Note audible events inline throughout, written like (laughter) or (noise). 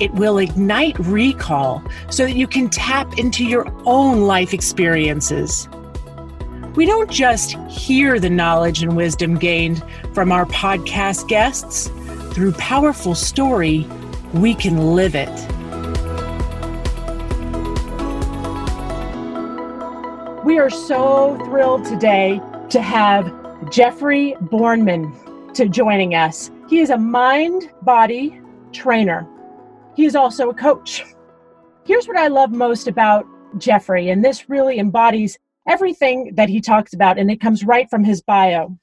It will ignite recall so that you can tap into your own life experiences. We don't just hear the knowledge and wisdom gained from our podcast guests. Through powerful story, we can live it. We are so thrilled today to have Jeffrey Bornman to joining us. He is a mind body trainer. He is also a coach. Here's what I love most about Jeffrey, and this really embodies everything that he talks about, and it comes right from his bio.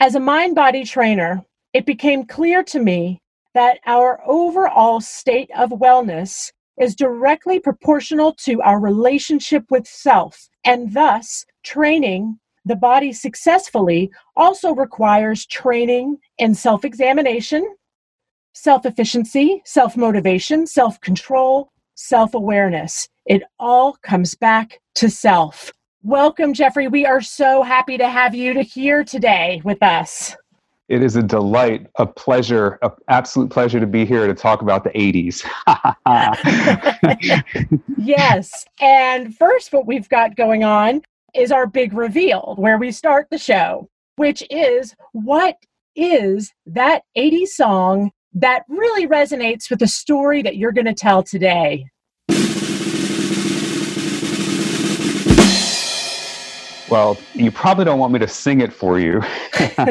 As a mind body trainer, it became clear to me that our overall state of wellness is directly proportional to our relationship with self, and thus training the body successfully also requires training in self examination, self efficiency, self motivation, self control, self awareness. It all comes back to self. Welcome, Jeffrey. We are so happy to have you to here today with us. It is a delight, a pleasure, an absolute pleasure to be here to talk about the 80s. (laughs) (laughs) yes. And first, what we've got going on is our big reveal where we start the show, which is what is that 80s song that really resonates with the story that you're going to tell today? Well, you probably don't want me to sing it for you, (laughs) (laughs) because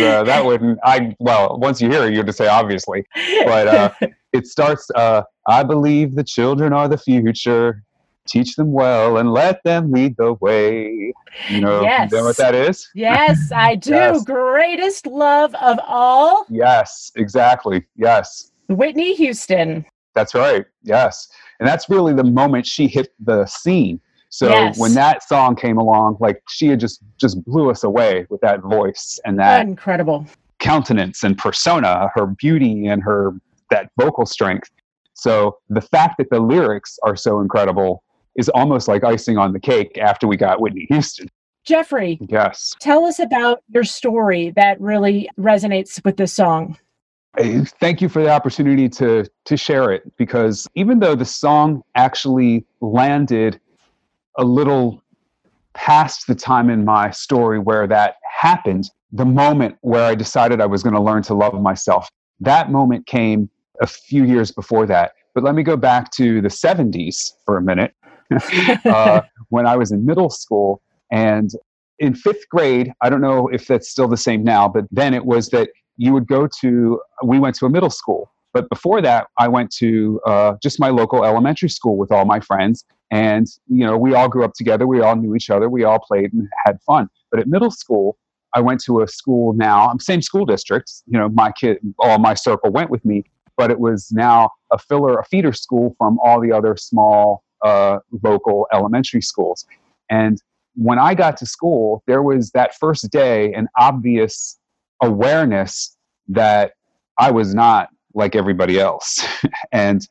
uh, that wouldn't. I well, once you hear it, you have to say obviously. But uh, (laughs) it starts. Uh, I believe the children are the future. Teach them well and let them lead the way. You know, yes. you know what that is? Yes, I (laughs) do. yes. Greatest love of all. Yes, exactly. Yes. Whitney Houston. That's right. Yes. And that's really the moment she hit the scene so yes. when that song came along, like she had just just blew us away with that voice and that incredible countenance and persona, her beauty and her that vocal strength. So the fact that the lyrics are so incredible is almost like icing on the cake after we got Whitney Houston. Jeffrey, yes. Tell us about your story that really resonates with this song. Thank you for the opportunity to to share it because even though the song actually landed a little past the time in my story where that happened, the moment where I decided I was going to learn to love myself. That moment came a few years before that. But let me go back to the 70s for a minute. (laughs) uh, when I was in middle school and in fifth grade, I don't know if that's still the same now, but then it was that you would go to, we went to a middle school. But before that, I went to uh, just my local elementary school with all my friends. And, you know, we all grew up together. We all knew each other. We all played and had fun. But at middle school, I went to a school now, same school district. You know, my kid, all my circle went with me, but it was now a filler, a feeder school from all the other small uh, local elementary schools. And when I got to school, there was that first day an obvious awareness that I was not like everybody else. (laughs) and,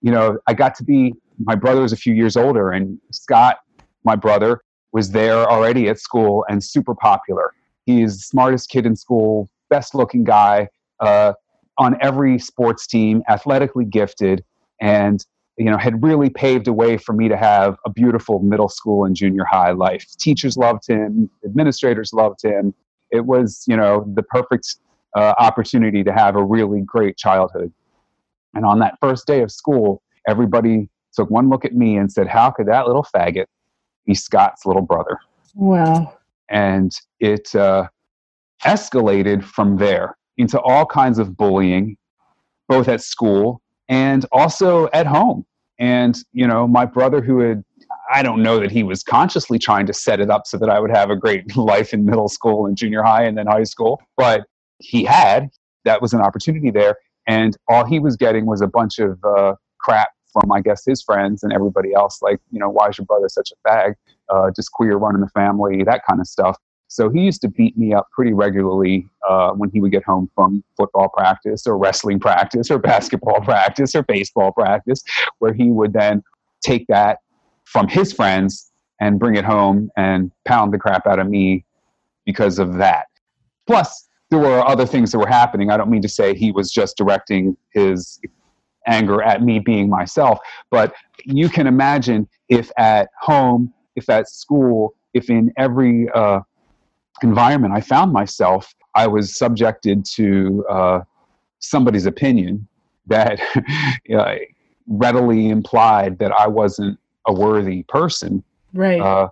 you know, I got to be my brother was a few years older, and Scott, my brother, was there already at school and super popular. He's the smartest kid in school, best looking guy uh, on every sports team, athletically gifted, and you know had really paved a way for me to have a beautiful middle school and junior high life. Teachers loved him, administrators loved him. It was you know the perfect uh, opportunity to have a really great childhood. And on that first day of school, everybody took one look at me and said, How could that little faggot be Scott's little brother? Wow. And it uh, escalated from there into all kinds of bullying, both at school and also at home. And, you know, my brother, who had, I don't know that he was consciously trying to set it up so that I would have a great (laughs) life in middle school and junior high and then high school, but he had, that was an opportunity there. and all he was getting was a bunch of uh, crap from I guess his friends and everybody else, like you know, why is your brother such a fag? Uh, just queer running the family, that kind of stuff. So he used to beat me up pretty regularly uh, when he would get home from football practice or wrestling practice or (laughs) basketball practice or baseball practice, where he would then take that from his friends and bring it home and pound the crap out of me because of that. Plus, there were other things that were happening. I don't mean to say he was just directing his anger at me being myself, but you can imagine if at home, if at school, if in every uh, environment I found myself, I was subjected to uh, somebody's opinion that (laughs) uh, readily implied that I wasn't a worthy person. Right. Uh,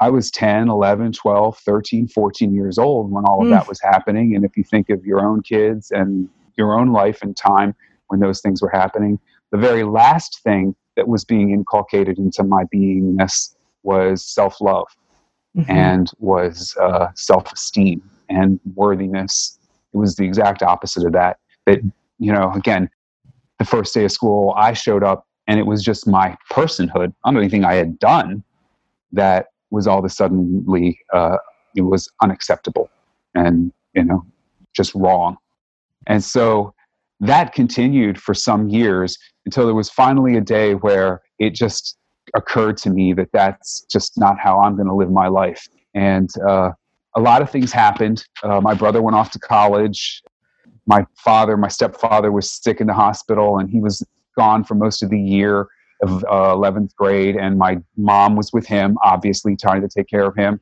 I was 10, 11, 12, 13, 14 years old when all of mm. that was happening. And if you think of your own kids and your own life and time when those things were happening, the very last thing that was being inculcated into my beingness was self love mm-hmm. and was uh, self esteem and worthiness. It was the exact opposite of that. That, you know, again, the first day of school, I showed up and it was just my personhood, not anything I had done, that was all of a suddenly uh, it was unacceptable and you know just wrong. And so that continued for some years until there was finally a day where it just occurred to me that that's just not how I'm going to live my life. And uh, a lot of things happened. Uh, my brother went off to college. My father, my stepfather, was sick in the hospital, and he was gone for most of the year of uh, 11th grade. And my mom was with him, obviously trying to take care of him,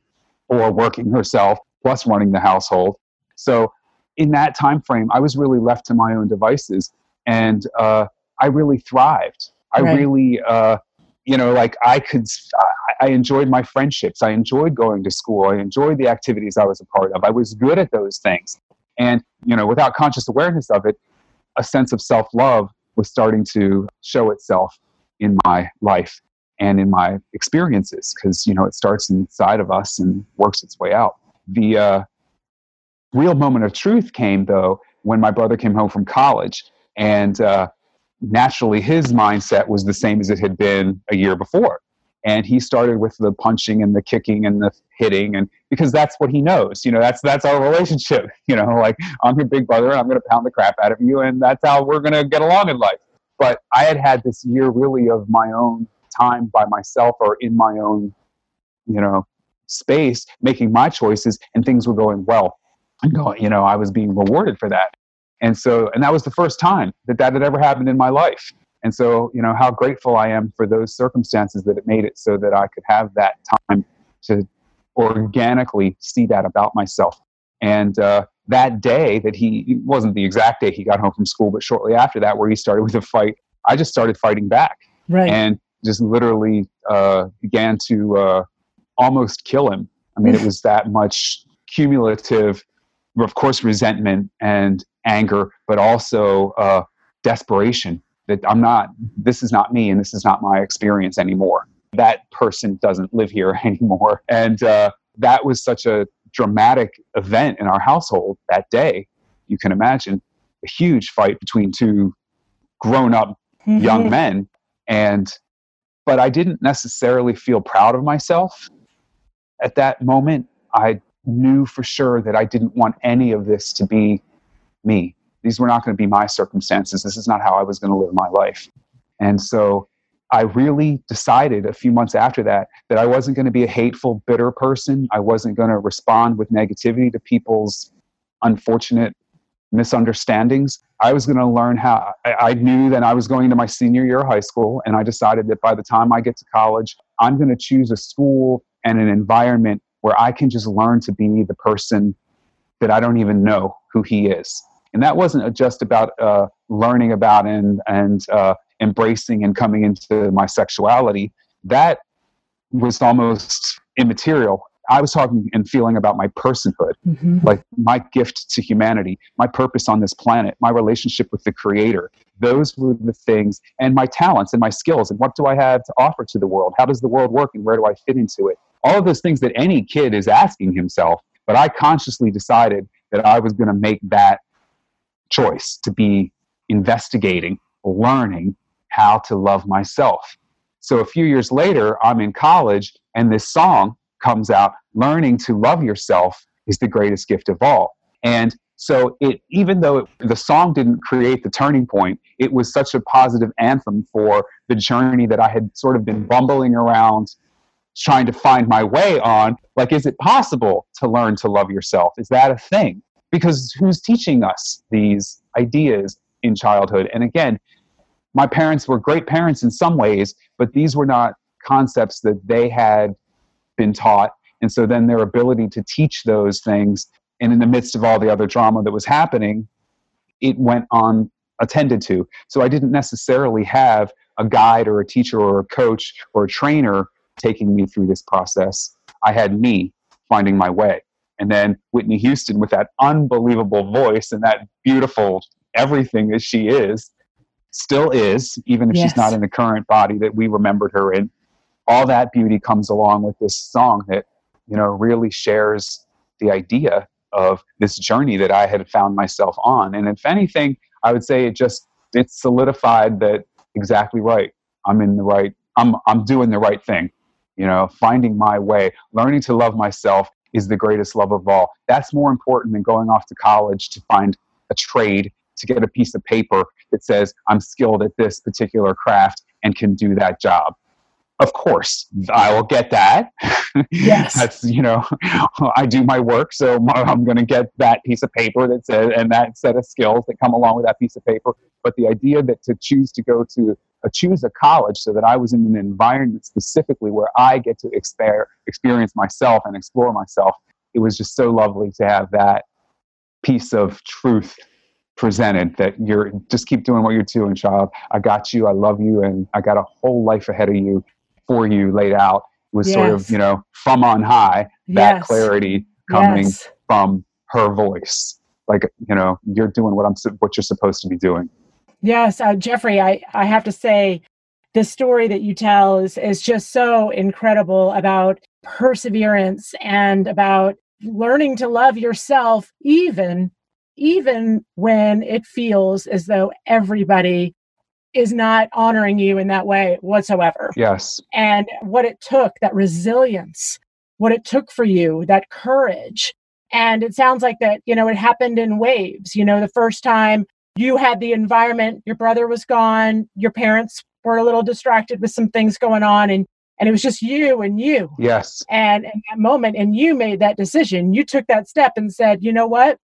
or working herself, plus running the household. So in that time frame, I was really left to my own devices, and uh, I really thrived. I right. really uh, you know like i could i enjoyed my friendships. I enjoyed going to school. I enjoyed the activities i was a part of. I was good at those things. And you know without conscious awareness of it a sense of self-love was starting to show itself in my life and in my experiences because you know it starts inside of us and works its way out. The uh, real moment of truth came though when my brother came home from college and uh, naturally his mindset was the same as it had been a year before. And he started with the punching and the kicking and the hitting and because that's what he knows you know that's that's our relationship (laughs) you know like i'm your big brother and i'm going to pound the crap out of you and that's how we're going to get along in life. But i had had this year really of my own time by myself or in my own you know space making my choices and things were going well. And going you know i was being rewarded for that and so, and that was the first time that that had ever happened in my life. And so, you know, how grateful I am for those circumstances that it made it so that I could have that time to organically see that about myself. And uh, that day that he wasn't the exact day he got home from school, but shortly after that, where he started with a fight, I just started fighting back. Right. And just literally uh, began to uh, almost kill him. I mean, it was that much cumulative, of course, resentment and anger, but also uh, desperation that I'm not, this is not me and this is not my experience anymore. That person doesn't live here (laughs) anymore. And uh, that was such a dramatic event in our household that day. You can imagine a huge fight between two grown up mm-hmm. young men. And, but I didn't necessarily feel proud of myself at that moment. I knew for sure that I didn't want any of this to be me. These were not going to be my circumstances. This is not how I was going to live my life. And so I really decided a few months after that that I wasn't going to be a hateful, bitter person. I wasn't going to respond with negativity to people's unfortunate misunderstandings. I was going to learn how I, knew that I was going into my senior year of high school, and I decided that by the time I get to college, I'm going to choose a school and an environment where I can just learn to be the person that I don't even know who he is and that wasn't just about uh, learning about and and uh, embracing and coming into my sexuality. That was almost immaterial. I was talking and feeling about my personhood, mm-hmm. like my gift to humanity, my purpose on this planet, my relationship with the Creator. Those were the things, and my talents and my skills, and what do I have to offer to the world? How does the world work, and where do I fit into it? All of those things that any kid is asking himself. But I consciously decided that I was going to make that choice to be investigating, learning how to love myself. So a few years later, I'm in college and this song comes out Learning to Love Yourself is the greatest gift of all. And so it even though it, the song didn't create the turning point, it was such a positive anthem for the journey that I had sort of been bumbling around trying to find my way on. Like, is it possible to learn to love yourself? Is that a thing? Because who's teaching us these ideas in childhood? And again, my parents were great parents in some ways, but these were not concepts that they had been taught. And so then their ability to teach those things, and in the midst of all the other drama that was happening, it went on attended to. So I didn't necessarily have a guide or a teacher or a coach or a trainer taking me through this process. I had me finding my way. And then Whitney Houston with that unbelievable voice and that beautiful everything that she is, still is, even if yes. she's not in the current body that we remembered her in. All that beauty comes along with this song that, you know, really shares the idea of this journey that I had found myself on. And if anything, I would say it just it solidified that exactly right. I'm in the right I'm I'm doing the right thing. You know, finding my way, learning to love myself is the greatest love of all. That's more important than going off to college to find a trade to get a piece of paper that says I'm skilled at this particular craft and can do that job. Of course, I will get that. (laughs) Yes. That's, you know, (laughs) I do my work, so (laughs) I'm going to get that piece of paper that says, and that set of skills that come along with that piece of paper. But the idea that to choose to go to choose a college so that I was in an environment specifically where I get to exper- experience myself and explore myself, it was just so lovely to have that piece of truth presented that you're just keep doing what you're doing, child. I got you. I love you. And I got a whole life ahead of you for you laid out with yes. sort of, you know, from on high, that yes. clarity coming yes. from her voice. Like, you know, you're doing what I'm, what you're supposed to be doing. Yes. Uh, Jeffrey, I, I have to say, the story that you tell is, is just so incredible about perseverance and about learning to love yourself even even when it feels as though everybody is not honoring you in that way whatsoever. Yes. And what it took, that resilience, what it took for you, that courage. And it sounds like that, you know, it happened in waves. You know, the first time you had the environment, your brother was gone, your parents were a little distracted with some things going on, and and it was just you and you. Yes. And in that moment, and you made that decision. You took that step and said, you know what?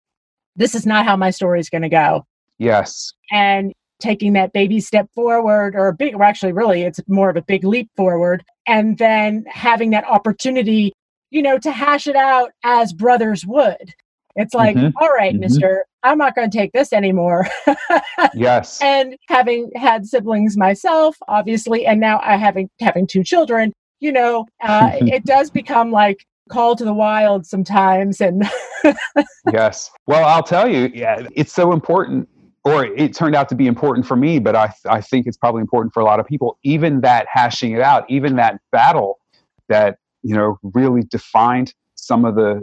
this is not how my story is going to go. Yes. And taking that baby step forward or a big or actually really it's more of a big leap forward and then having that opportunity you know to hash it out as brothers would it's like mm-hmm. All right, mm-hmm. mister i'm not going to take this anymore. (laughs) Yes. And having had siblings myself obviously and now i having having two children you know uh, (laughs) it does become like call to the wild sometimes and (laughs) yes. Well i'll tell you yeah it's so important or it turned out to be important for me but i i think it's probably important for a lot of people even that hashing it out even that battle that you know really defined some of the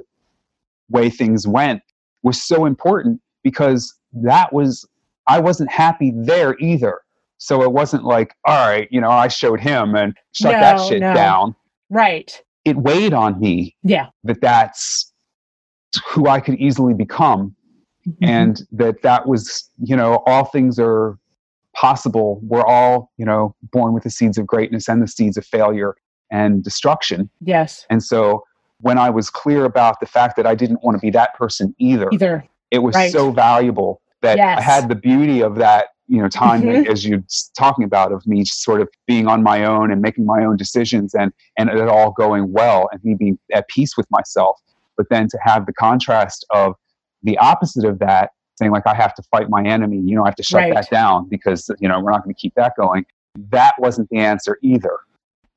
way things went was so important because that was i wasn't happy there either. So it wasn't like all right you know i showed him and shut no, that shit no. down. Right. It weighed on me yeah. that that's who i could easily become mm-hmm. and that that was you know all things are possible. We're all you know born with the seeds of greatness and the seeds of failure and destruction. Yes. And so when i was clear about the fact that i didn't want to be that person either either it was right. so valuable that yes. i had the beauty of that you know time mm-hmm. as you're talking about of me sort of being on my own and making my own decisions and and it all going well and me being at peace with myself but then to have the contrast of the opposite of that saying like i have to fight my enemy you know i have to shut right. that down because you know we're not going to keep that going that wasn't the answer either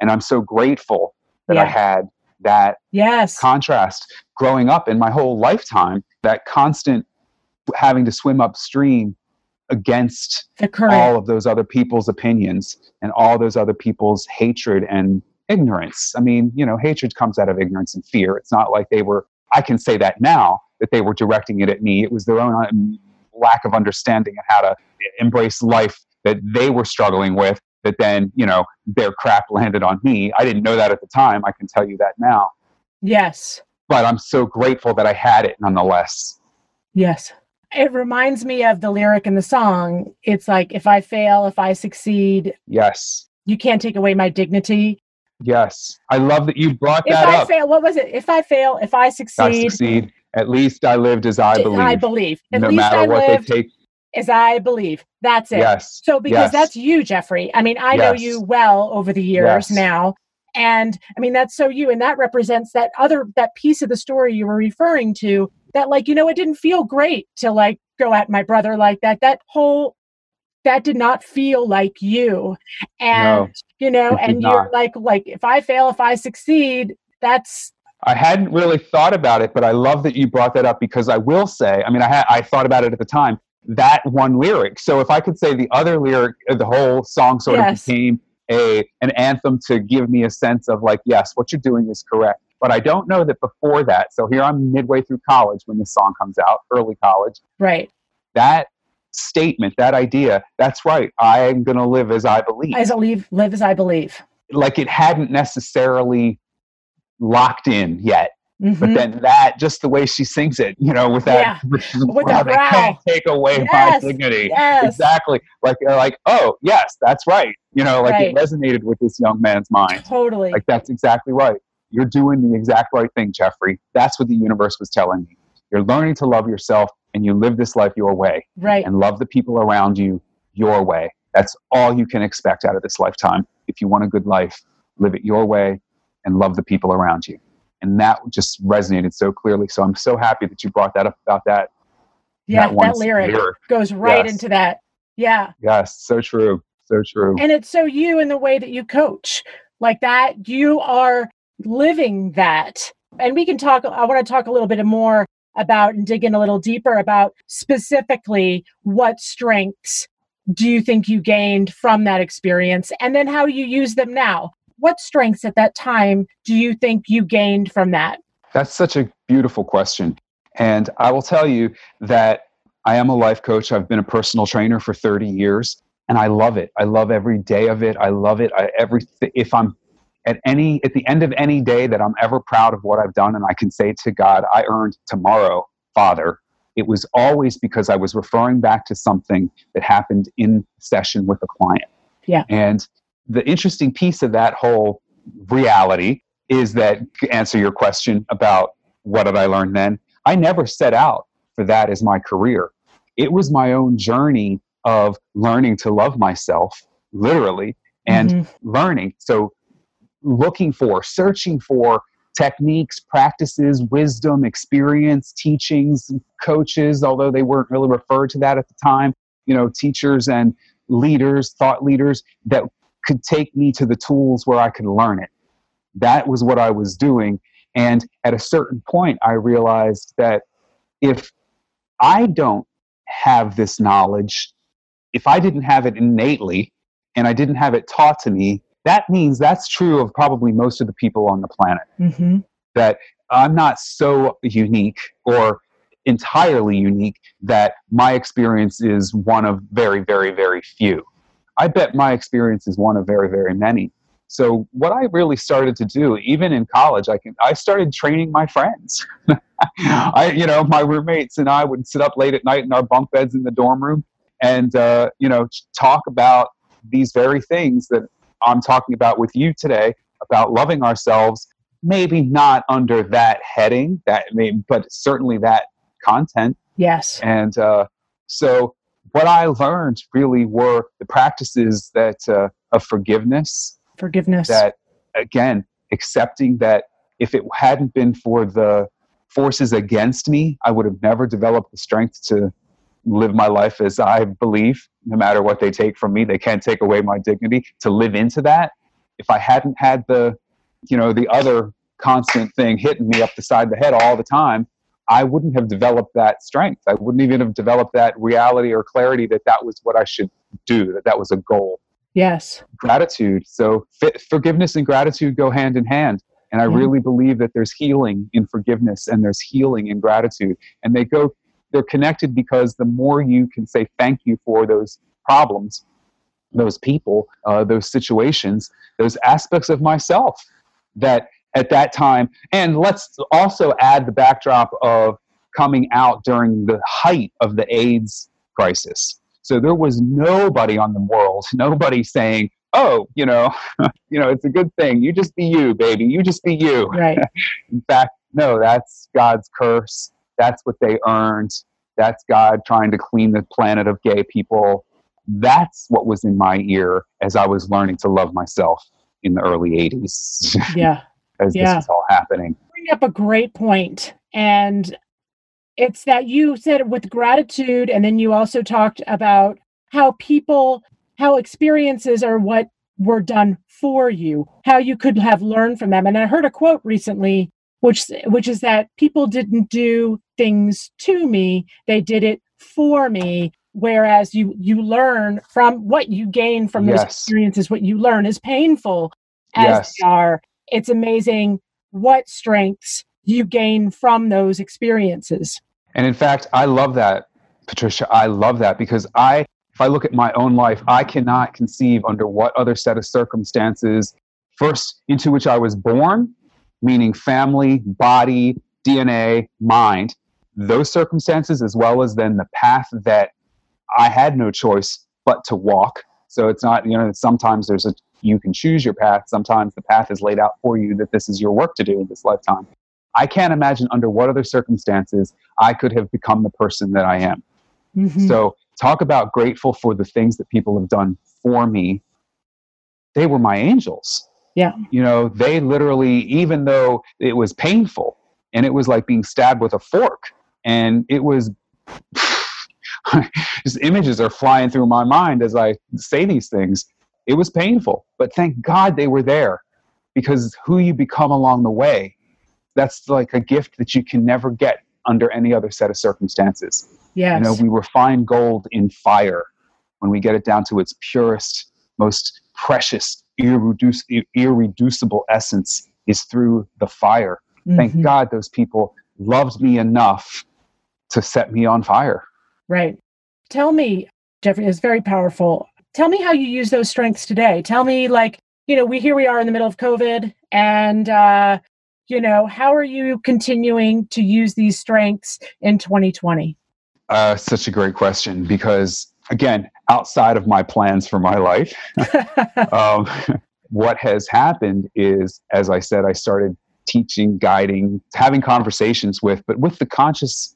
and i'm so grateful that yeah. i had that yes contrast growing up in my whole lifetime that constant having to swim upstream against all of those other people's opinions and all those other people's hatred and ignorance. I mean, you know, hatred comes out of ignorance and fear. It's not like they were, I can say that now, that they were directing it at me. It was their own um, lack of understanding and how to embrace life that they were struggling with that then you know their crap landed on me i didn't know that at the time i can tell you that now yes but i'm so grateful that i had it nonetheless. Yes. It reminds me of the lyric in the song it's like if i fail if i succeed yes. you can't take away my dignity. Yes. I love that you brought that up. if that i up. fail what was it? If i fail if i I succeed succeed at least i lived as i believe i believe. At no matter i what lived they take as i believe. That's it. Yes. So because Yes. that's you, Jeffrey. I mean, I know you well over the years Yes. now. And I mean, that's so you. And that represents that other that piece of the story you were referring to that like, you know, it didn't feel great to like go at my brother like that. That whole that did not feel like you. And No, you know, and you're not. like like if I fail, if I succeed, that's I hadn't really thought about it, but I love that you brought that up because I will say, I mean, I had I thought about it at the time. That one lyric. So if I could say the other lyric, uh, the whole song sort Yes. of became a an anthem to give me a sense of like, yes, what you're doing is correct. But I don't know that before that. So here I'm midway through college when this song comes out, early college. right. That statement, that idea, that's right. I am going to live as I believe. As I live live as I believe. like it hadn't necessarily locked in yet. But Mhm. then that, just the way she sings it, you know, with that, (laughs) With "Wow, they can't take away Yes, my dignity. yes. Exactly. Like, like, oh, yes, that's right. You know, like Right. it resonated with this young man's mind. Totally. Like, that's exactly right. You're doing the exact right thing, Jeffrey. That's what the universe was telling me. You're learning to love yourself and you live this life your way right. and love the people around you your way. That's all you can expect out of this lifetime. If you want a good life, live it your way and love the people around you. And that just resonated so clearly. So I'm so happy that you brought that up about that. Yeah, that, one lyric goes right Yes. into that. Yeah. Yes, so true. So true. And it's so you in the way that you coach. Like that, you are living that. And we can talk, I want to talk a little bit more about and dig in a little deeper about specifically what strengths do you think you gained from that experience and then how you use them now. What strengths at that time do you think you gained from that? That's such a beautiful question. And I will tell you that I am a life coach. I've been a personal trainer for 30 years and I love it. I love every day of it. I love it. I, every if I'm at any at the end of any day that I'm ever proud of what I've done and I can say to God, I earned tomorrow, Father. It was always because I was referring back to something that happened in session with a client. Yeah. And the interesting piece of that whole reality is that to answer your question about what did I learn then, I never set out for that as my career. It was my own journey of learning to love myself, literally, and Mhm. learning. So, looking for, searching for techniques, practices, wisdom, experience, teachings, coaches, although they weren't really referred to that at the time, you know, teachers and leaders, thought leaders that could take me to the tools where I could learn it. That was what I was doing. And at a certain point, I realized that if I don't have this knowledge, if I didn't have it innately and I didn't have it taught to me, that means that's true of probably most of the people on the planet. Mhm. That I'm not so unique or entirely unique that my experience is one of very, very, very few. I bet my experience is one of very, very many. So what I really started to do, even in college, I can I started training my friends. (laughs) I, you know, my roommates and I would sit up late at night in our bunk beds in the dorm room, and uh, you know, talk about these very things that I'm talking about with you today about loving ourselves. Maybe not under that heading, that may, but certainly that content. Yes. And uh, so, what I learned really were the practices that uh, of forgiveness. Forgiveness. That again, accepting that if it hadn't been for the forces against me, I would have never developed the strength to live my life as I believe. No matter what they take from me, they can't take away my dignity. To live into that, if I hadn't had the, you know, the other constant thing hitting me up the side of the head all the time, I wouldn't have developed that strength. I wouldn't even have developed that reality or clarity that that was what I should do, that that was a goal. yes. Gratitude. So fi- forgiveness and gratitude go hand in hand. And I Yeah. really believe that there's healing in forgiveness and there's healing in gratitude. And they go they're connected because the more you can say thank you for those problems, those people, uh, those situations, those aspects of myself that at that time, and let's also add the backdrop of coming out during the height of the AIDS crisis. So there was nobody on the world, (laughs) nobody saying, "Oh, you know, (laughs) you know, it's a good thing. You just be you, baby. You just be you." Right. (laughs) In fact, no, that's God's curse. That's what they earned. That's God trying to clean the planet of gay people. That's what was in my ear as I was learning to love myself in the early 80s. Yeah. As Yeah. this was all happening. bring up a great point and it's that you said with gratitude and then you also talked about how people how experiences are what were done for you how you could have learned from them and i heard a quote recently which which is that people didn't do things to me they did it for me whereas you you learn from what you gain from those experiences what you learn is painful as Yes. they are it's amazing what strengths you gain from those experiences. And in fact, I love that, Patricia. I love that because I, if I look at my own life, I cannot conceive under what other set of circumstances, first into which I was born, meaning family, body, DNA, mind, those circumstances, as well as then the path that I had no choice but to walk. So it's not, you know, sometimes there's a, you can choose your path. Sometimes the path is laid out for you that this is your work to do in this lifetime. I can't imagine under what other circumstances I could have become the person that I am. Mhm. So, talk about grateful for the things that people have done for me. They were my angels. Yeah. You know, they literally, even though it was painful and it was like being stabbed with a fork, and it was (laughs) just images are flying through my mind as I say these things. It was painful, but thank God they were there because who you become along the way, that's like a gift that you can never get under any other set of circumstances. yes. You know, we refine gold in fire when we get it down to its purest, most precious, irreduce, irreducible essence is through the fire. Thank Mhm. God those people loved me enough to set me on fire. Right. Tell me, Jeffrey, it's very powerful. Tell me how you use those strengths today. Tell me, like, you know, we here we are in the middle of COVID, and uh, you know, how are you continuing to use these strengths in 2020? Uh, such a great question because, again, outside of my plans for my life, (laughs) um, what has happened is, as I said, I started teaching, guiding, having conversations with, but with the conscious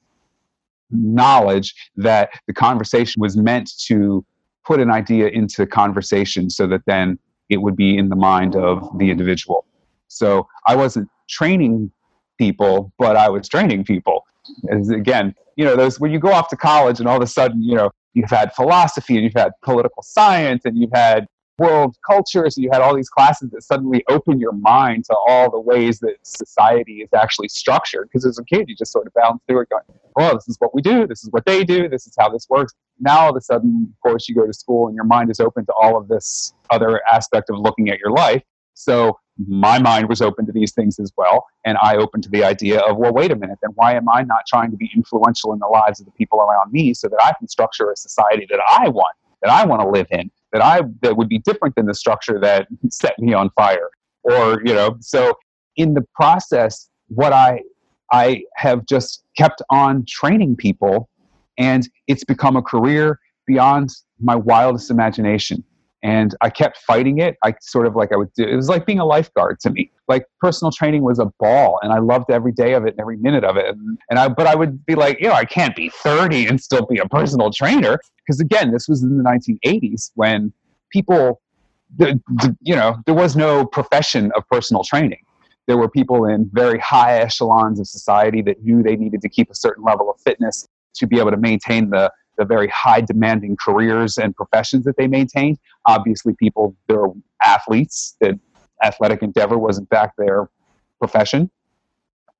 knowledge that the conversation was meant to put an idea into conversation so that then it would be in the mind of the individual. So I wasn't training people, but I was training people. As again, you know, those when you go off to college and all of a sudden, you know, you've had philosophy and you've had political science and you've had world cultures and you had all these classes that suddenly open your mind to all the ways that society is actually structured. Because as a kid, you just sort of bounce through it going, well, this is what we do, this is what they do, this is how this works. Now, all of a sudden, of course, you go to school and your mind is open to all of this other aspect of looking at your life. So my mind was open to these things as well. And I opened to the idea of, well, wait a minute, then why am I not trying to be influential in the lives of the people around me so that I can structure a society that I want, that I want to live in, that I that would be different than the structure that (laughs) set me on fire? Or, you know, so in the process, what I I have just kept on training people and it's become a career beyond my wildest imagination and I kept fighting it. I sort of like I would do. It was like being a lifeguard to me. Like personal training was a ball, and I loved every day of it and every minute of it. And, and I, but I would be like, you know, I can't be 30 and still be a personal trainer because again, this was in the 1980s when people, the, the, you know, there was no profession of personal training. There were people in very high echelons of society that knew they needed to keep a certain level of fitness to be able to maintain the the very high demanding careers and professions that they maintained. Obviously, people, there are athletes that athletic endeavor was in fact their profession.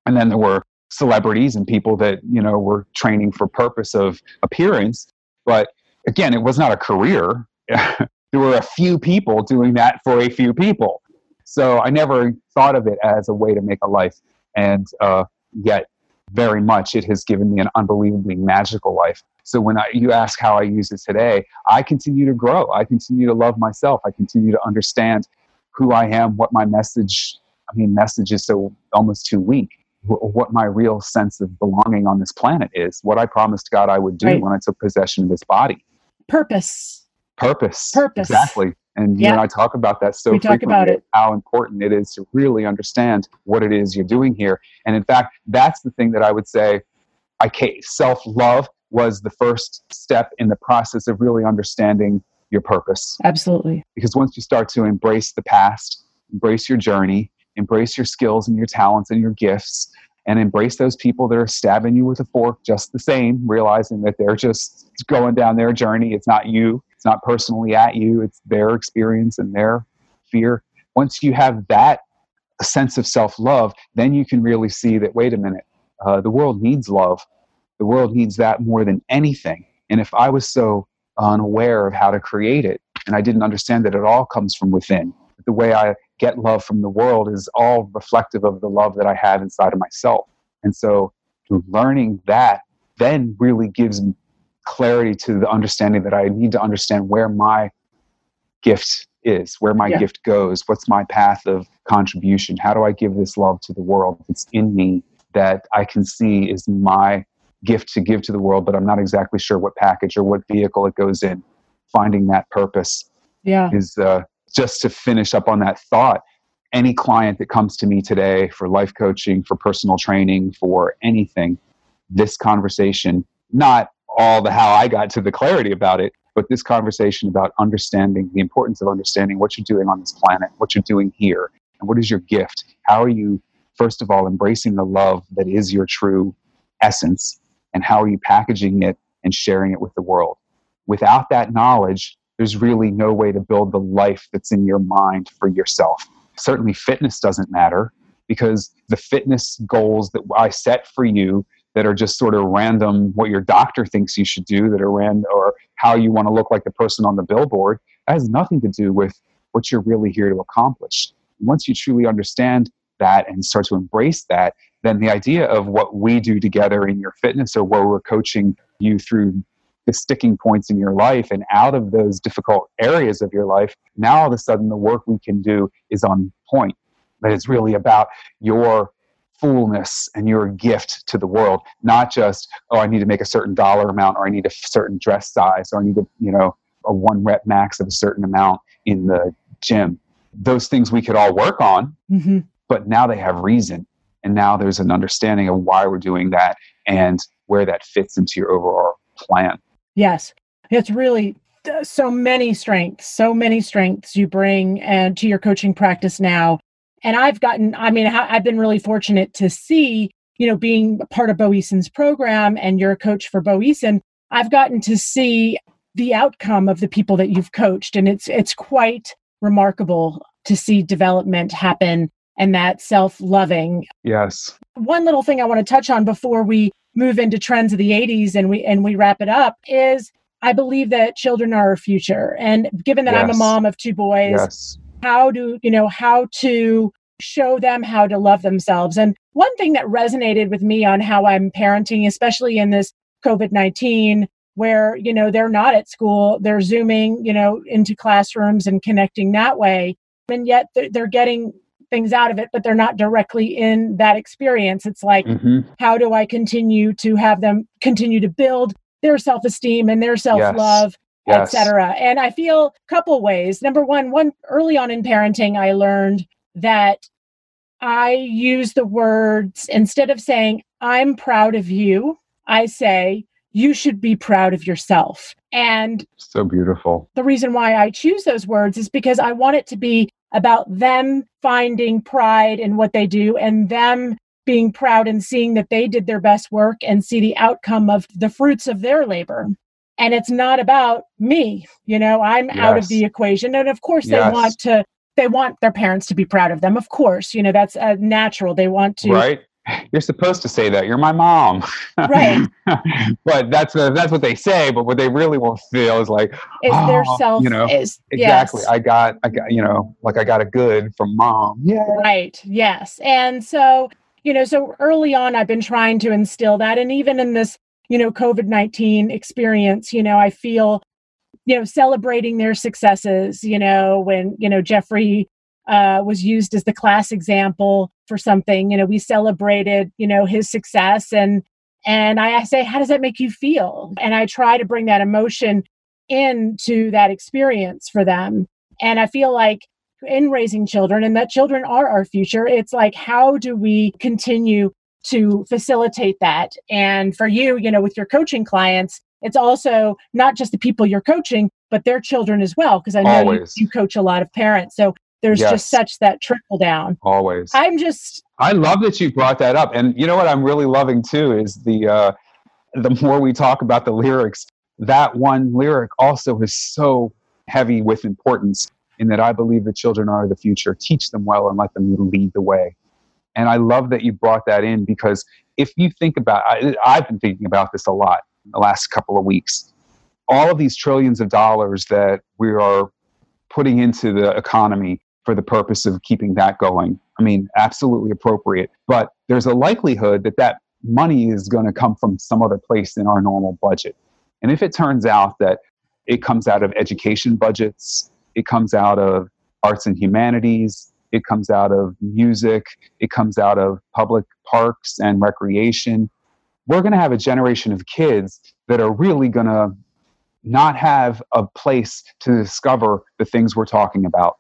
And then there were celebrities and people that, you know, were training for purpose of appearance. But again, it was not a career. (laughs) there were a few people doing that for a few people. So I never thought of it as a way to make a life. And uh, yet very much it has given me an unbelievably magical life. So when I, you ask how I use it today, I continue to grow. I continue to love myself. I continue to understand who I am, what my message, I mean, message is so almost too weak, what my real sense of belonging on this planet is, what I promised God I would do right. when I took possession of this body. Purpose. Purpose. Purpose. Exactly. And you yeah. know, I talk about that so we frequently. Talk about it. How important it is to really understand what it is you're doing here. And in fact, that's the thing that I would say. I can't self love was the first step in the process of really understanding your purpose. Absolutely. Because once you start to embrace the past, embrace your journey, embrace your skills and your talents and your gifts, and embrace those people that are stabbing you with a fork just the same, realizing that they're just going down their journey. It's not you, it's not personally at you, it's their experience and their fear. Once you have that sense of self love, then you can really see that, wait a minute, uh, the world needs love. The world needs that more than anything. And if I was so unaware of how to create it, and I didn't understand that it all comes from within, the way I get love from the world is all reflective of the love that I have inside of myself. And so learning that then really gives clarity to the understanding that I need to understand where my gift is, where my yeah. gift goes, what's my path of contribution, how do I give this love to the world that's in me that I can see is my gift to give to the world, but I'm not exactly sure what package or what vehicle it goes in. Finding that purpose yeah. is uh, just to finish up on that thought, any client that comes to me today for life coaching, for personal training, for anything, this conversation, not all the how I got to the clarity about it, but this conversation about understanding the importance of understanding what you're doing on this planet, what you're doing here, and what is your gift. How are you, first of all, embracing the love that is your true essence, and how are you packaging it and sharing it with the world? Without that knowledge, there's really no way to build the life that's in your mind for yourself. Certainly, fitness doesn't matter because the fitness goals that I set for you that are just sort of random, what your doctor thinks you should do, that are random, or how you want to look like the person on the billboard, that has nothing to do with what you're really here to accomplish. Once you truly understand that and start to embrace that, then the idea of what we do together in your fitness or where we're coaching you through the sticking points in your life and out of those difficult areas of your life, now all of a sudden the work we can do is on point. That it's really about your fullness and your gift to the world, not just, oh, I need to make a certain dollar amount or I need a certain dress size or I need to, you know, a one rep max of a certain amount in the gym. Those things we could all work on, mm-hmm. but now they have reason. And now there's an understanding of why we're doing that and where that fits into your overall plan. Yes. It's really uh, so many strengths, so many strengths you bring and to your coaching practice now. And I've gotten, I mean, I've been really fortunate to see, you know, being part of Bo Eason's program and you're a coach for Bo Eason, I've gotten to see the outcome of the people that you've coached. And it's it's quite remarkable to see development happen and that self-loving. Yes. One little thing I want to touch on before we move into trends of the 80s and we and we wrap it up is I believe that children are our future. And given that yes. I'm a mom of two boys, yes. how do you know how to show them how to love themselves? And one thing that resonated with me on how I'm parenting, especially in this COVID-19 where you know they're not at school they're zooming you know into classrooms and connecting that way and yet they're getting things out of it, but they're not directly in that experience. It's like, mm-hmm. how do I continue to have them continue to build their self esteem and their self love? Yes. etc. And I feel a couple ways. Number one, one early on in parenting, I learned that I use the words instead of saying, I'm proud of you, I say, you should be proud of yourself. And so beautiful. The reason why I choose those words is because I want it to be about them finding pride in what they do and them being proud and seeing that they did their best work and see the outcome of the fruits of their labor. And it's not about me, you know, I'm yes. out of the equation. And of course, yes. they want to, they want their parents to be proud of them. Of course, you know, that's uh, natural. They want to. Right you're supposed to say that. You're my mom. Right. (laughs) But that's uh, that's what they say but what they really will feel is like is oh, their self you know is exactly. yes. i got i got you know like i got a good from mom. Yeah. Right. Yes. And so you know, so early on, I've been trying to instill that. And even in this, you know, COVID 19 experience, you know, I feel, you know, celebrating their successes, you know, when, you know, Jeffrey uh, was used as the class example for something, you know, we celebrated, you know, his success and, and I say, how does that make you feel? And I try to bring that emotion into that experience for them. And I feel like in raising children and that children are our future. It's like, how do we continue to facilitate that? And for you, you know, with your coaching clients, it's also not just the people you're coaching, but their children as well. Because I know you, you, coach a lot of parents. So there's yes. just such that trickle down. Always. I'm just. I love that you brought that up. And you know what I'm really loving too is the, uh, the more we talk about the lyrics, that one lyric also is so heavy with importance in that I believe the children are the future. Teach them well and let them lead the way. And I love that you brought that in because if you think about I, I've been thinking about this a lot the last couple of weeks. All of these trillions of dollars that we are putting into the economy for the purpose of keeping that going. I mean, absolutely appropriate. But there's a likelihood that that money is going to come from some other place in our normal budget. And if it turns out that it comes out of education budgets, it comes out of arts and humanities. It comes out of music. It comes out of public parks and recreation. We're going to have a generation of kids that are really going to not have a place to discover the things we're talking about.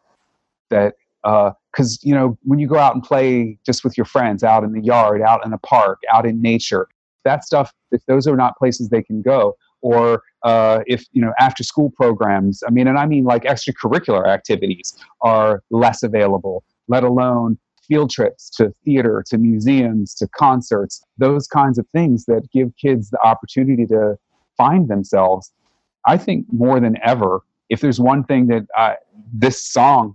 That because uh, you know when you go out and play just with your friends out in the yard, out in a park, out in nature, that stuff. If those are not places they can go, or uh, if you know after school programs i mean and i mean like extracurricular activities are less available let alone field trips to theater to museums to concerts those kinds of things that give kids the opportunity to find themselves i think more than ever if there's one thing that I, this song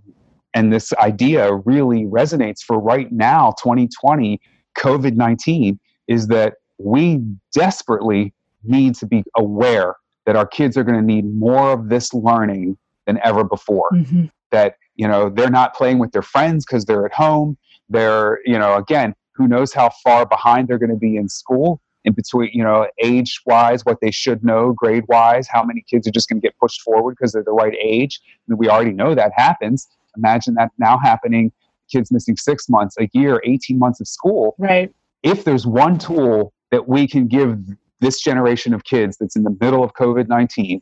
and this idea really resonates for right now 2020 covid-19 is that we desperately need to be aware that our kids are going to need more of this learning than ever before. Mm-hmm. That, you know, they're not playing with their friends because they're at home. They're, you know, again, who knows how far behind they're going to be in school in between, you know, age wise, what they should know, grade wise, how many kids are just going to get pushed forward because they're the right age. I mean, we already know that happens. Imagine that now happening, kids missing six months, a year, 18 months of school. Right. If there's one tool that we can give this generation of kids that's in the middle of COVID 19,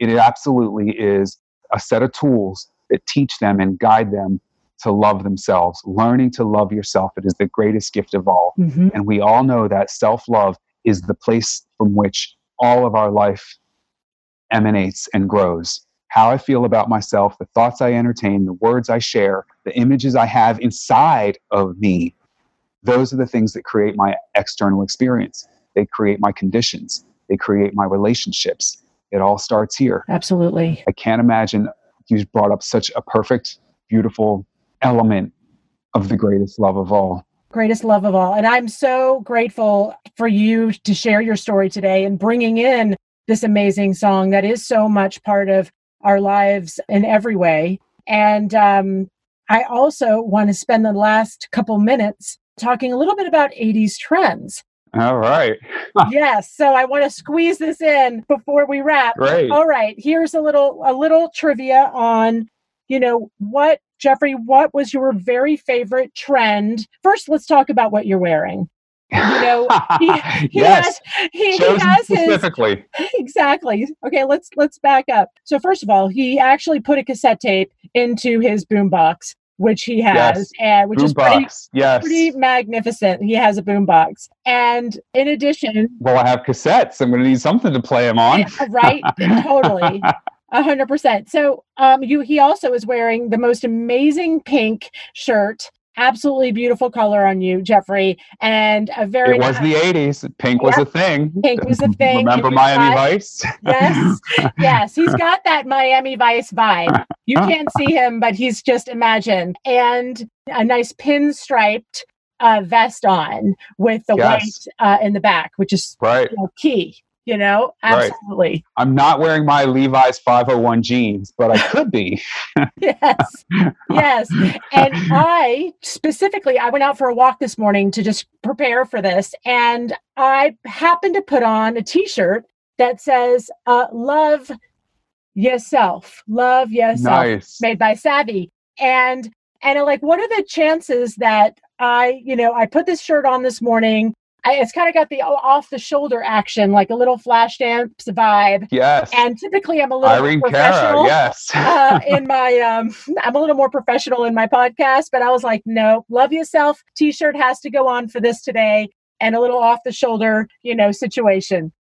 it absolutely is a set of tools that teach them and guide them to love themselves. Learning to love yourself, it is the greatest gift of all. Mm-hmm. And we all know that self love is the place from which all of our life emanates and grows. How I feel about myself, the thoughts I entertain, the words I share, the images I have inside of me, those are the things that create my external experience. They create my conditions, they create my relationships. It all starts here. Absolutely. I can't imagine you brought up such a perfect, beautiful element of the greatest love of all. Greatest love of all. And I'm so grateful for you to share your story today and bringing in this amazing song that is so much part of our lives in every way. And um, I also want to spend the last couple minutes talking a little bit about 80s trends. All right. yes. So I want to squeeze this in before we wrap. Great. All right. Here's a little a little trivia on, you know, what Jeffrey, what was your very favorite trend? First, let's talk about what you're wearing. You know, (laughs) he, he yes. has he, he has specifically. His, exactly. Okay, let's let's back up. So first of all, he actually put a cassette tape into his boombox which he has, yes. and which boom is pretty, yes. pretty magnificent. He has a boombox, and in addition, well, I have cassettes. I'm going to need something to play them on. right? totally. (laughs) A hundred percent. So, um, you he also is wearing the most amazing pink shirt absolutely beautiful color on you, Jeffrey, and a very. It was nice, the '80s. Pink was a thing. Pink was a (laughs) thing. Remember Miami Vice? yes, (laughs) yes. He's got that Miami Vice vibe. You can't see him, but he's just imagined, and a nice pinstriped uh, vest on with the yes. white uh, in the back, which is right. You know, key. You know, Right. absolutely. I'm not wearing my Levi's 501 jeans, but I could be. (laughs) yes yes and i specifically i went out for a walk this morning to just prepare for this and i happened to put on a t-shirt that says uh, love yourself love yourself nice. made by savvy and and I'm like what are the chances that i you know i put this shirt on this morning I, it's kind of got the off the shoulder action like a little flash dance vibe Yes. and typically i'm a little Irene more Cara, professional yes. uh, in my um i'm a little more professional in my podcast but i was like no love yourself t-shirt has to go on for this today and a little off the shoulder you know situation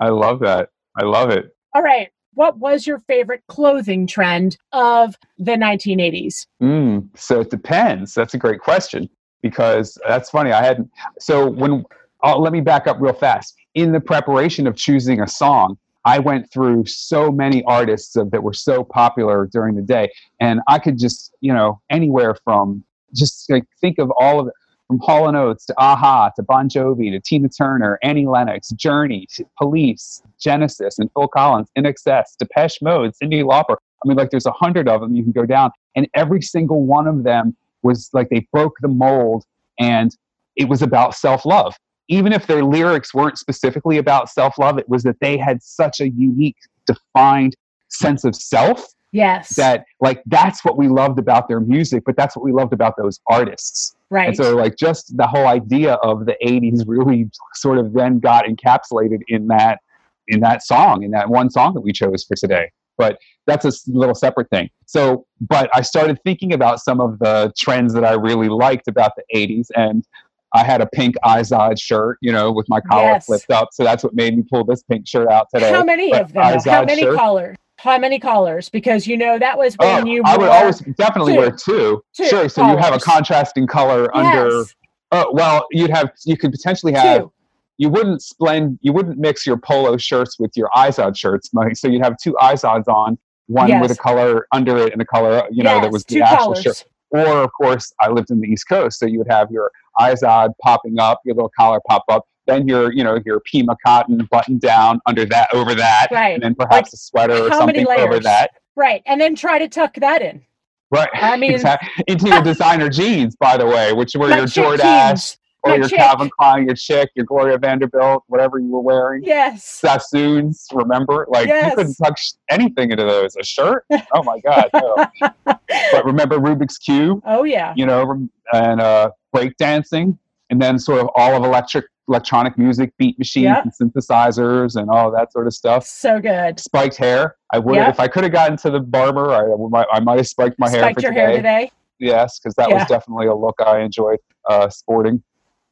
I love that. I love it. all right what was your favorite clothing trend of the 1980s Mm, so it depends. That's a great question because that's funny. I hadn't. So when uh, let me back up real fast. In the preparation of choosing a song, I went through so many artists that were so popular during the day, and I could just you know anywhere from just like think of all of it from Hall and Oates to a-ha to Bon Jovi to Tina Turner, Annie Lennox, Journey, Police, Genesis, and Phil Collins, INXS, Depeche Mode, Cyndi Lauper. I mean, like there's a hundred of them you can go down, and every single one of them was like they broke the mold, and it was about self love. Even if their lyrics weren't specifically about self love, it was that they had such a unique, defined sense of self yes that like that's what we loved about their music, but that's what we loved about those artists. right And so, like, just the whole idea of the '80s really sort of then got encapsulated in that in that song, in that one song that we chose for today. But that's a little separate thing. So, but I started thinking about some of the trends that I really liked about the '80s, and I had a pink Izod shirt, you know, with my collar Yes. flipped up. So that's what made me pull this pink shirt out today. how many But of them though? how many shirt- collars how many collars because you know that was when Oh, you I would always definitely two. wear two. Two Sure. So you have a contrasting color under. yes, Oh well, you'd have you could potentially have two you wouldn't blend you wouldn't mix your polo shirts with your Izod shirts. So you'd have two Izods on, one with a color under it and a color you know that was the actual collars. shirt. Or of course, I lived in the East Coast, so you would have your Izod popping up, your little collar pop up, then your you know your Pima cotton button down under that over that, right and then perhaps a sweater or something over that. right and then try to tuck that in Right. I mean- (laughs) Exact- into your designer jeans, by the way, which were your Jordache or my your chick. Calvin Klein, your chick, your Gloria Vanderbilt, whatever you were wearing. yes Sassoons, remember? Like Yes. you couldn't touch anything into those. A shirt? (laughs) Oh my God. No. but remember Rubik's Cube, oh yeah you know, and uh, breakdancing, and then sort of all of electric electronic music, beat machines Yep. and synthesizers and all that sort of stuff. so good Spiked hair. I would Yep. have, if I could have gotten to the barber, I, I might have spiked my hair spiked for your today. hair today Yes, because that Yeah. was definitely a look I enjoyed uh, sporting.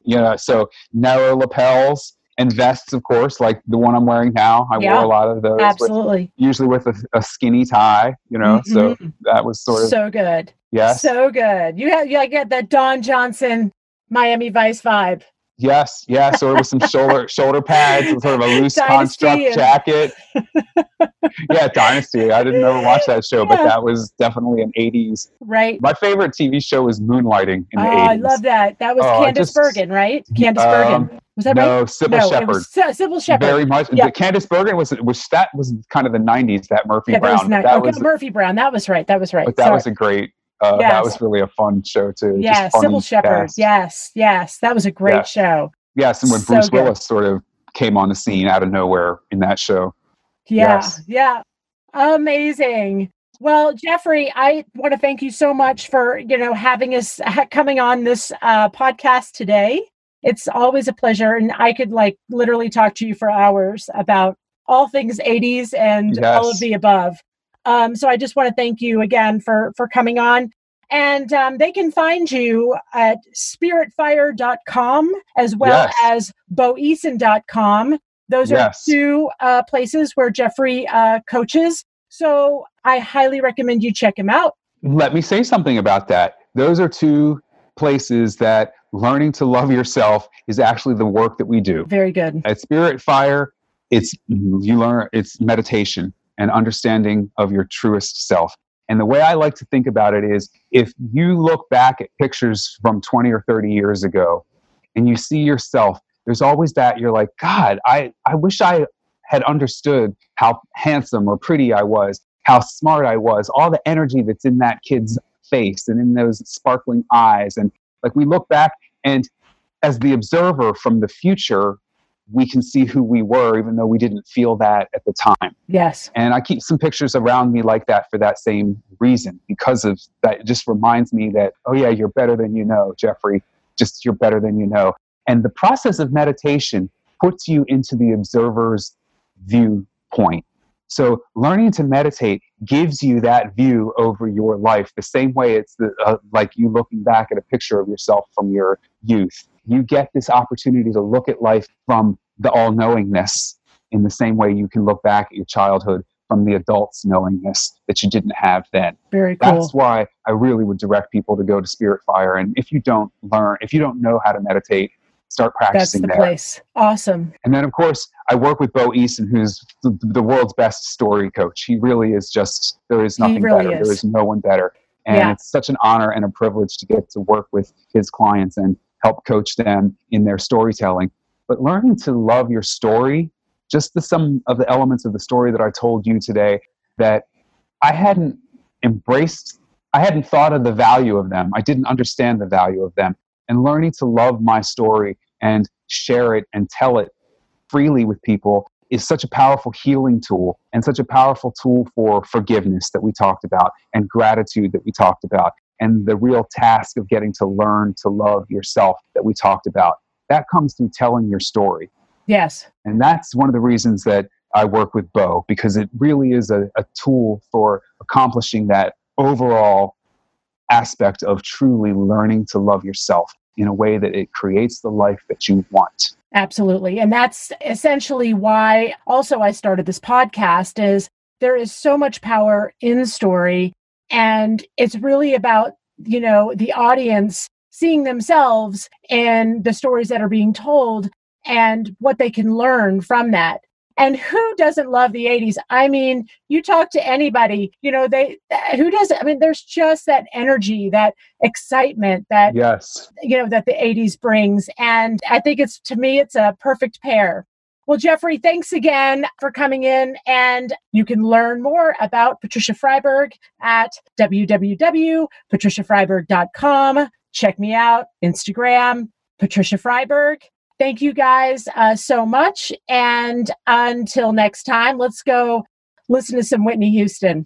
You know, so narrow lapels and vests, of course, like the one I'm wearing now. I Yeah. wore a lot of those, with, absolutely usually with a, a skinny tie. You know, so Mhm. that was sort of so good yes, so good you have you like, get that don johnson miami vice vibe yes, yes, or with some shoulder (laughs) shoulder pads, and sort of a loose Dynasty construct jacket. (laughs) yeah, Dynasty. I didn't ever watch that show, but that was definitely an '80s. right My favorite TV show was Moonlighting in oh the '80s. i love that that was Oh, candice just- bergen right candice Um, bergen was that right No, Cybill no Shepherd. was cybill shepherd Very much. Yeah. The Candice Bergen was was that was kind of the '90s. That Murphy yeah, that Brown. was but nice. that okay, was, murphy brown that was right that was right but that Sorry. was a great. Uh, Yes. That was really a fun show too. Yeah cybill shepherd yes yes that was a great Yes. show Yes, and when So Bruce good. Willis sort of came on the scene out of nowhere in that show. Yeah, Yes. yeah. Amazing. Well, Jeffrey, I want to thank you so much for, you know, having us (laughs) coming on this uh, podcast today. It's always a pleasure. And I could like literally talk to you for hours about all things 80s and all of the above. Um, so I just want to thank you again for, for coming on. And um, they can find you at spiritfire.com as well Yes. as boeason.com. Those Yes. are two uh, places where Jeffrey uh, coaches. So I highly recommend you check him out. Let me say something about that. Those are two places that learning to love yourself is actually the work that we do. Very good. At Spirit Fire, it's you learn it's meditation and understanding of your truest self. And the way I like to think about it is if you look back at pictures from 20 or 30 years ago and you see yourself, there's always that you're like, God, I, I wish I had understood how handsome or pretty I was, how smart I was, all the energy that's in that kid's face and in those sparkling eyes. And like we look back and as the observer from the future, we can see who we were, even though we didn't feel that at the time. Yes. And I keep some pictures around me like that for that same reason, because of that. It just reminds me that, oh, yeah, you're better than you know, Jeffrey. Just you're better than you know. And the process of meditation puts you into the observer's viewpoint. So learning to meditate gives you that view over your life the same way it's the, uh, like you looking back at a picture of yourself from your youth. You get this opportunity to look at life from the all knowingness in the same way you can look back at your childhood from the adult's knowingness that you didn't have then. Very cool. That's why I really would direct people to go to Spirit Fire. And if you don't learn, if you don't know how to meditate, start practicing That's the there. place. Awesome. And then, of course, I work with Bo Eason, who's the, the world's best story coach. He really is just, there is nothing really better. is. There is no one better. And Yeah. it's such an honor and a privilege to get to work with his clients and help coach them in their storytelling. But learning to love your story, just the some of the elements of the story that I told you today that I hadn't embraced, I hadn't thought of the value of them. I didn't understand the value of them. And learning to love my story and share it and tell it freely with people is such a powerful healing tool and such a powerful tool for forgiveness that we talked about and gratitude that we talked about and the real task of getting to learn to love yourself that we talked about. That comes through telling your story. Yes. And that's one of the reasons that I work with Bo because it really is a, a tool for accomplishing that overall aspect of truly learning to love yourself in a way that it creates the life that you want. Absolutely. And that's essentially why also I started this podcast is there is so much power in story and it's really about, you know, the audience seeing themselves and the stories that are being told and what they can learn from that. And who doesn't love the 80s? I mean, you talk to anybody, you know, they who doesn't I mean there's just that energy, that excitement, that Yes. you know that the 80s brings and i think it's to me it's a perfect pair well jeffrey thanks again for coming in and you can learn more about patricia freiberg at www.patriciafreiberg.com check me out instagram patricia freiberg. Thank you guys uh, so much and until next time let's go listen to some whitney houston.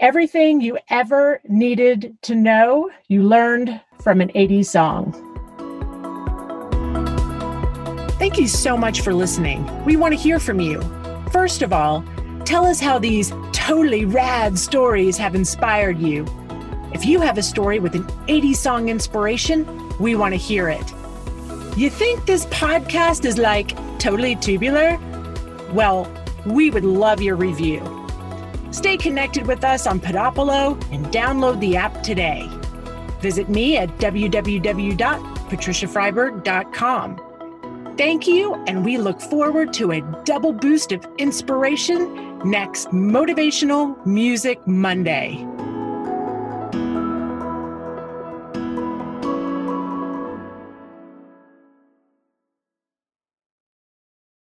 Everything you ever needed to know, you learned from an 80s song. Thank you so much for listening. We want to hear from you. First of all, tell us how these totally rad stories have inspired you. If you have a story with an 80s song inspiration, we want to hear it. You think this podcast is like totally tubular? Well, we would love your review. Stay connected with us on Podopolo and download the app today. Visit me at www.patriciafreiberg.com. Thank you, and we look forward to a double boost of inspiration next Motivational Music Monday.